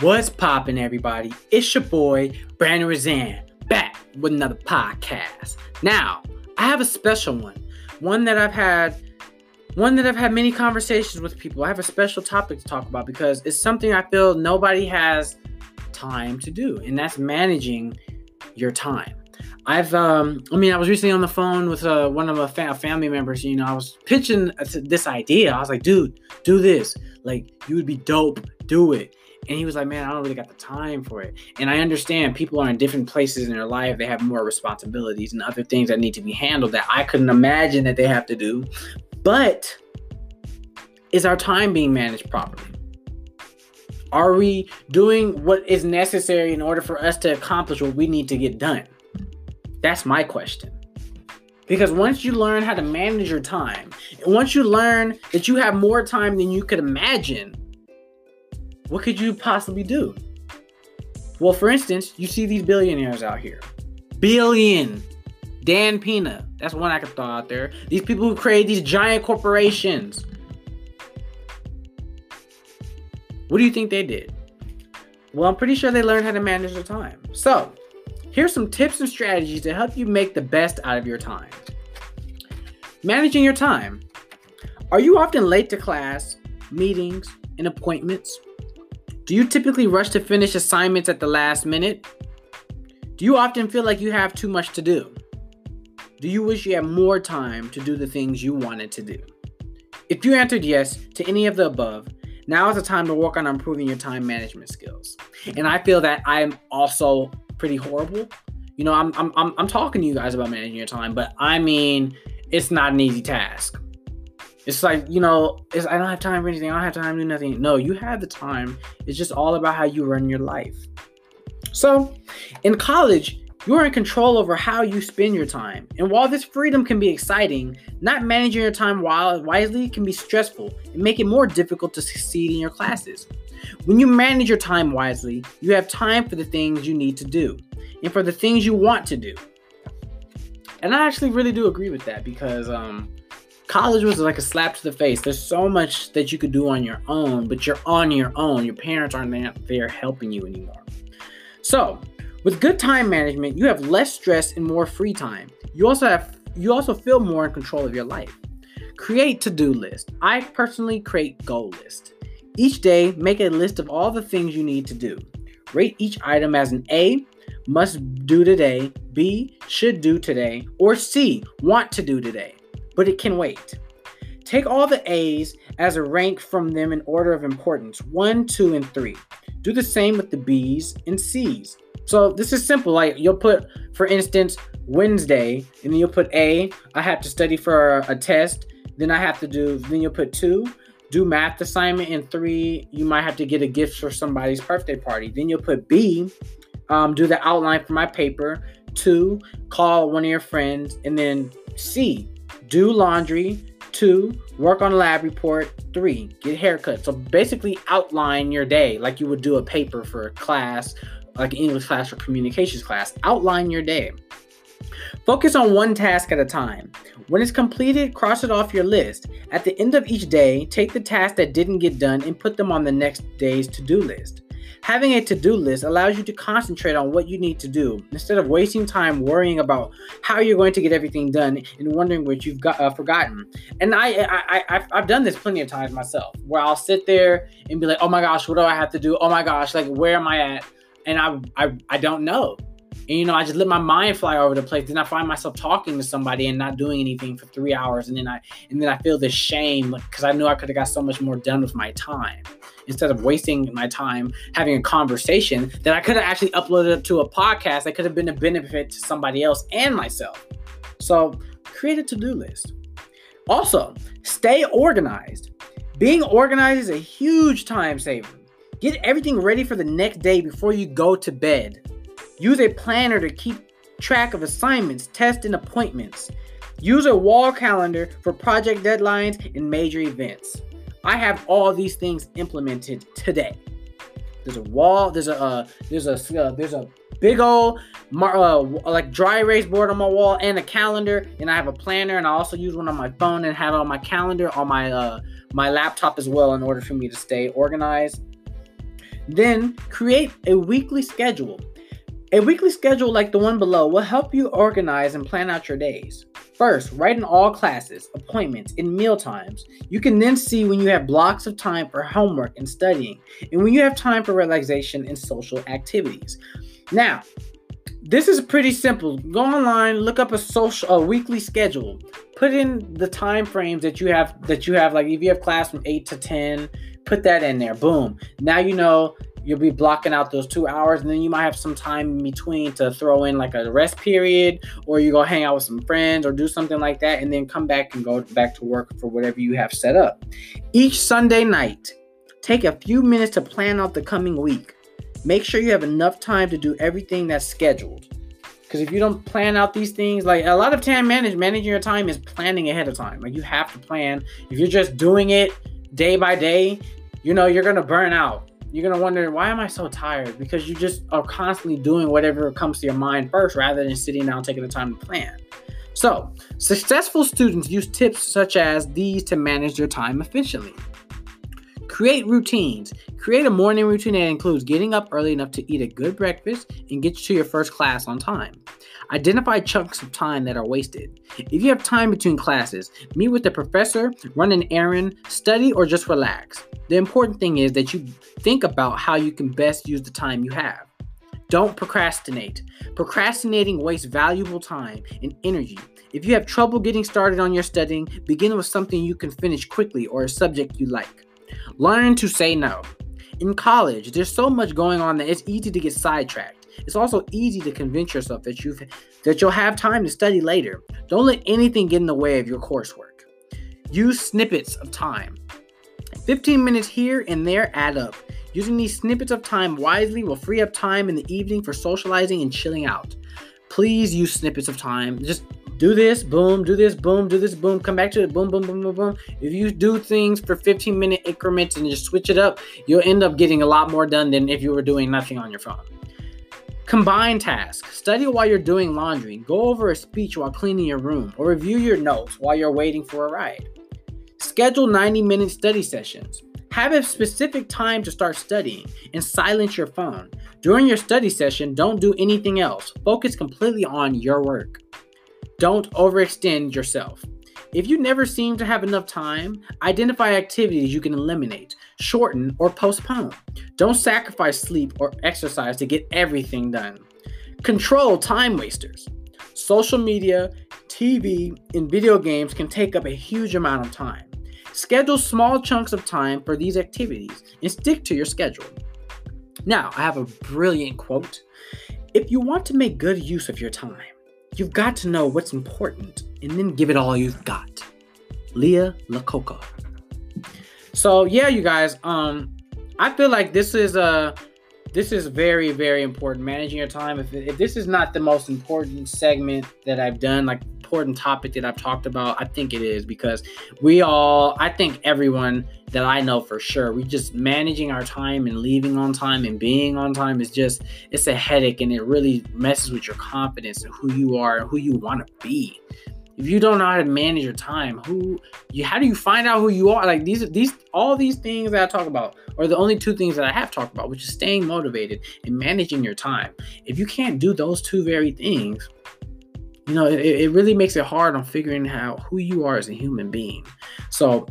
What's poppin', everybody? It's your boy, Brandon Rouzan, back with another podcast. Now, I have a special one, one that I've had, one that I've had many conversations with people. I have a special topic to talk about because it's something I feel nobody has time to do, and that's managing your time. I've, um, I mean, I was recently on the phone with uh, one of my fa- family members. You know, I was pitching this idea. I was like, dude, do this. Like, you would be dope. Do it. And he was like, man, I don't really got the time for it. And I understand people are in different places in their life. They have more responsibilities and other things that need to be handled that I couldn't imagine that they have to do. But is our time being managed properly? Are we doing what is necessary in order for us to accomplish what we need to get done? That's my question. Because once you learn how to manage your time, once you learn that you have more time than you could imagine, what could you possibly do? Well, for instance, you see these billionaires out here. Billion. Dan Pena. That's one I could throw out there. These people who create these giant corporations. What do you think they did? Well, I'm pretty sure they learned how to manage their time. So, Here's some tips and strategies to help you make the best out of your time. Managing your time. Are you often late to class, meetings, and appointments? Do you typically rush to finish assignments at the last minute? Do you often feel like you have too much to do? Do you wish you had more time to do the things you wanted to do? If you answered yes to any of the above, now is the time to work on improving your time management skills. And I feel that I'm also pretty horrible. You know, I'm, I'm I'm I'm talking to you guys about managing your time, but I mean, it's not an easy task. It's like you know, it's, I don't have time for anything. I don't have time to do nothing. No, you have the time. It's just all about how you run your life. So, in college, you're in control over how you spend your time. And while this freedom can be exciting, not managing your time wisely can be stressful and make it more difficult to succeed in your classes. When you manage your time wisely, you have time for the things you need to do and for the things you want to do. And I actually really do agree with that because um, college was like a slap to the face. There's so much that you could do on your own, but you're on your own. Your parents aren't there helping you anymore. So, with good time management, you have less stress and more free time. You also have you also feel more in control of your life. Create to-do list. I personally create goal list. Each day, make a list of all the things you need to do. Rate each item as an A, must do today, B, should do today, or C, want to do today, but it can wait. Take all the A's as a rank from them in order of importance 1, 2, and 3. Do the same with the B's and C's. So this is simple. Like you'll put, for instance, Wednesday, and then you'll put A, I have to study for a test. Then I have to do, then you'll put two, do math assignment and three you might have to get a gift for somebody's birthday party then you'll put b um, do the outline for my paper two call one of your friends and then c do laundry two work on a lab report three get haircut so basically outline your day like you would do a paper for a class like an english class or communications class outline your day Focus on one task at a time. When it's completed, cross it off your list. At the end of each day, take the tasks that didn't get done and put them on the next day's to do list. Having a to do list allows you to concentrate on what you need to do instead of wasting time worrying about how you're going to get everything done and wondering what you've got uh, forgotten. And I, I, I, I've done this plenty of times myself, where I'll sit there and be like, "Oh my gosh, what do I have to do? Oh my gosh, like where am I at?" And I, I, I don't know. And you know, I just let my mind fly over the place. Then I find myself talking to somebody and not doing anything for three hours, and then I and then I feel this shame because I knew I could have got so much more done with my time instead of wasting my time having a conversation that I could have actually uploaded to a podcast that could have been a benefit to somebody else and myself. So create a to-do list. Also, stay organized. Being organized is a huge time saver. Get everything ready for the next day before you go to bed. Use a planner to keep track of assignments, tests, and appointments. Use a wall calendar for project deadlines and major events. I have all these things implemented today. There's a wall. There's a uh, there's a uh, there's a big old uh, like dry erase board on my wall and a calendar, and I have a planner, and I also use one on my phone and have it on my calendar on my uh, my laptop as well in order for me to stay organized. Then create a weekly schedule. A weekly schedule like the one below will help you organize and plan out your days. First, write in all classes, appointments, and meal times. You can then see when you have blocks of time for homework and studying, and when you have time for relaxation and social activities. Now, this is pretty simple. Go online, look up a social a weekly schedule. Put in the time frames that you have that you have like if you have class from 8 to 10, put that in there. Boom. Now you know you'll be blocking out those 2 hours and then you might have some time in between to throw in like a rest period or you go hang out with some friends or do something like that and then come back and go back to work for whatever you have set up. Each Sunday night, take a few minutes to plan out the coming week make sure you have enough time to do everything that's scheduled. Because if you don't plan out these things, like a lot of time manage managing your time is planning ahead of time. Like you have to plan. If you're just doing it day by day, you know you're gonna burn out. You're gonna wonder why am I so tired? Because you just are constantly doing whatever comes to your mind first, rather than sitting down taking the time to plan. So, successful students use tips such as these to manage their time efficiently. Create routines. Create a morning routine that includes getting up early enough to eat a good breakfast and get you to your first class on time. Identify chunks of time that are wasted. If you have time between classes, meet with the professor, run an errand, study, or just relax. The important thing is that you think about how you can best use the time you have. Don't procrastinate. Procrastinating wastes valuable time and energy. If you have trouble getting started on your studying, begin with something you can finish quickly or a subject you like. Learn to say no. In college, there's so much going on that it's easy to get sidetracked. It's also easy to convince yourself that you that you'll have time to study later. Don't let anything get in the way of your coursework. Use snippets of time. 15 minutes here and there add up. Using these snippets of time wisely will free up time in the evening for socializing and chilling out. Please use snippets of time. Just do this, boom, do this, boom, do this, boom, come back to it, boom, boom, boom, boom, boom. If you do things for 15 minute increments and just switch it up, you'll end up getting a lot more done than if you were doing nothing on your phone. Combine tasks. Study while you're doing laundry. Go over a speech while cleaning your room, or review your notes while you're waiting for a ride. Schedule 90 minute study sessions. Have a specific time to start studying and silence your phone. During your study session, don't do anything else. Focus completely on your work. Don't overextend yourself. If you never seem to have enough time, identify activities you can eliminate, shorten, or postpone. Don't sacrifice sleep or exercise to get everything done. Control time wasters. Social media, TV, and video games can take up a huge amount of time. Schedule small chunks of time for these activities and stick to your schedule. Now, I have a brilliant quote. If you want to make good use of your time, You've got to know what's important and then give it all you've got. Lee Iacocca. So yeah, you guys, um, I feel like this is a this is very very important managing your time. If, if this is not the most important segment that I've done, like important topic that I've talked about, I think it is because we all, I think everyone that I know for sure, we just managing our time and leaving on time and being on time is just, it's a headache and it really messes with your confidence and who you are and who you want to be. If you don't know how to manage your time, who you how do you find out who you are? Like these these all these things that I talk about are the only two things that I have talked about, which is staying motivated and managing your time. If you can't do those two very things, you know, it, it really makes it hard on figuring out who you are as a human being. So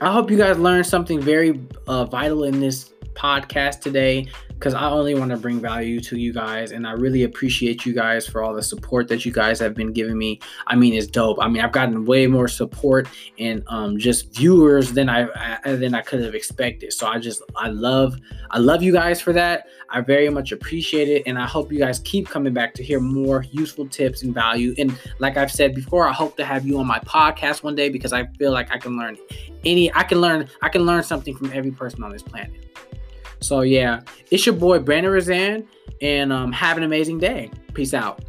I hope you guys learned something very uh, vital in this podcast today because I only want to bring value to you guys, and I really appreciate you guys for all the support that you guys have been giving me. I mean, it's dope. I mean, I've gotten way more support and um, just viewers than I, I than I could have expected. So I just I love I love you guys for that. I very much appreciate it, and I hope you guys keep coming back to hear more useful tips and value. And like I've said before, I hope to have you on my podcast one day because I feel like I can learn any I can learn I can learn something from every person on this planet. So yeah, it's your boy Brandon Rouzan, and um, have an amazing day. Peace out.